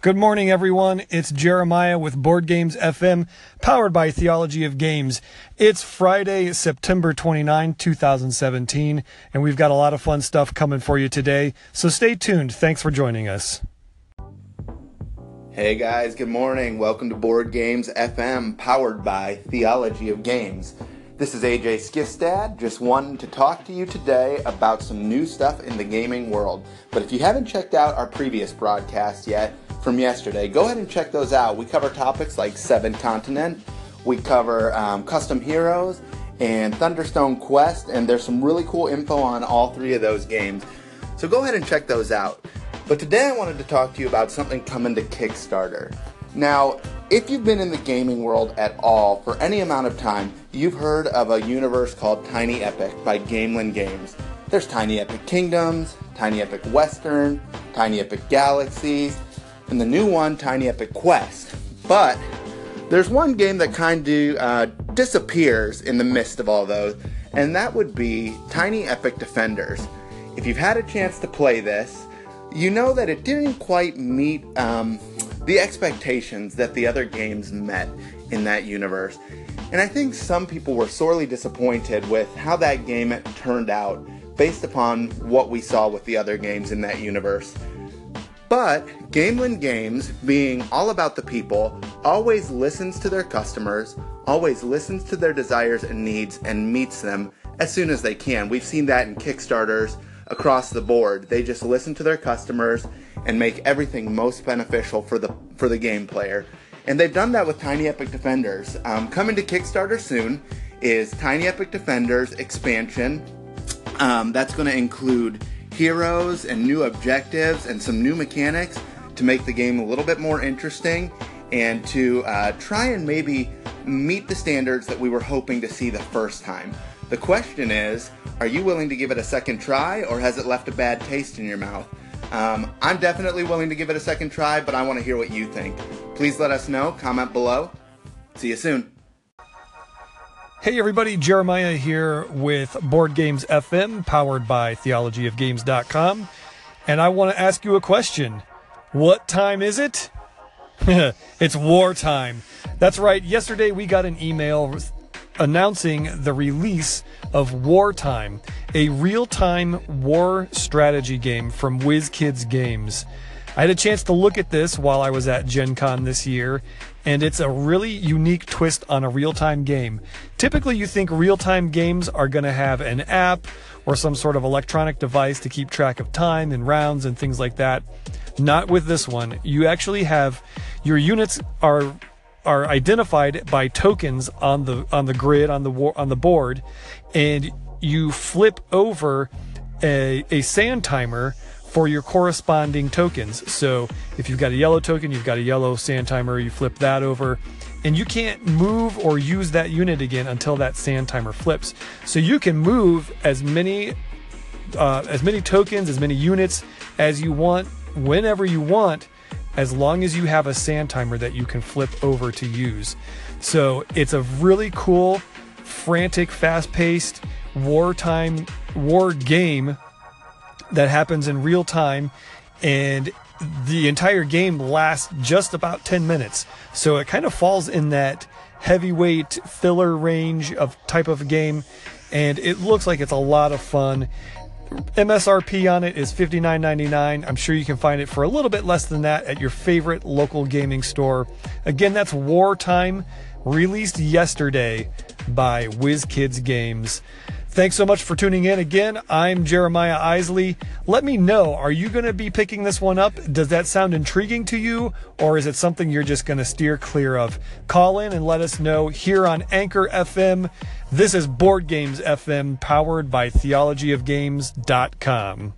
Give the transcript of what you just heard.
Good morning, everyone. It's Jeremiah with Board Games FM, powered by Theology of Games. It's Friday, September 29, 2017, and we've got a lot of fun stuff coming for you today. So stay tuned. Thanks for joining us. Hey guys, good morning. Welcome to Board Games FM, powered by Theology of Games. This is AJ Skistad, just wanting to talk to you today about some new stuff in the gaming world. But if you haven't checked out our previous broadcast yet from yesterday, go ahead and check those out. We cover topics like Seven Continent, we cover um, custom heroes, and Thunderstone Quest, and there's some really cool info on all three of those games. So go ahead and check those out. But today I wanted to talk to you about something coming to Kickstarter. Now, if you've been in the gaming world at all for any amount of time, you've heard of a universe called Tiny Epic by Gamelyn Games. There's Tiny Epic Kingdoms, Tiny Epic Western, Tiny Epic Galaxies, and the new one, Tiny Epic Quest. But there's one game that kind of uh, disappears in the midst of all those, and that would be Tiny Epic Defenders. If you've had a chance to play this, you know that it didn't quite meet um, the expectations that the other games met in that universe. And I think some people were sorely disappointed with how that game turned out based upon what we saw with the other games in that universe. But Gamelyn Games, being all about the people, always listens to their customers, always listens to their desires and needs, and meets them as soon as they can. We've seen that in Kickstarters across the board. They just listen to their customers and make everything most beneficial for the for the game player. And they've done that with Tiny Epic Defenders. Um, coming to Kickstarter soon is Tiny Epic Defenders expansion. Um, that's going to include heroes and new objectives and some new mechanics to make the game a little bit more interesting and to uh, try and maybe meet the standards that we were hoping to see the first time. The question is, are you willing to give it a second try or has it left a bad taste in your mouth? Um, I'm definitely willing to give it a second try, but I want to hear what you think. Please let us know. Comment below. See you soon. Hey everybody, Jeremiah here with Board Games FM, powered by theologyofgames.com. And I want to ask you a question. What time is it? it's wartime. That's right. Yesterday we got an email announcing the release of Wartime, a real time war strategy game from WizKids Games. I had a chance to look at this while I was at Gen Con this year, and it's a really unique twist on a real time game. Typically, you think real time games are going to have an app or some sort of electronic device to keep track of time and rounds and things like that. Not with this one. You actually have your units are are identified by tokens on the on the grid on the on the board, and you flip over a, a sand timer for your corresponding tokens. So if you've got a yellow token, you've got a yellow sand timer, you flip that over, and you can't move or use that unit again until that sand timer flips. So you can move as many uh, as many tokens, as many units as you want, whenever you want as long as you have a sand timer that you can flip over to use. So it's a really cool, frantic, fast paced wartime war game that happens in real time. And the entire game lasts just about 10 minutes. So it kind of falls in that heavyweight filler range of type of game. And it looks like it's a lot of fun. MSRP on it is $59.99. I'm sure you can find it for a little bit less than that at your favorite local gaming store. Again, that's Wartime, released yesterday by WizKids Games. Thanks so much for tuning in again. I'm Jeremiah Isley. Let me know, are you going to be picking this one up? Does that sound intriguing to you? Or is it something you're just going to steer clear of? Call in and let us know here on Anchor FM. This is Board Games FM powered by theologyofgames.com.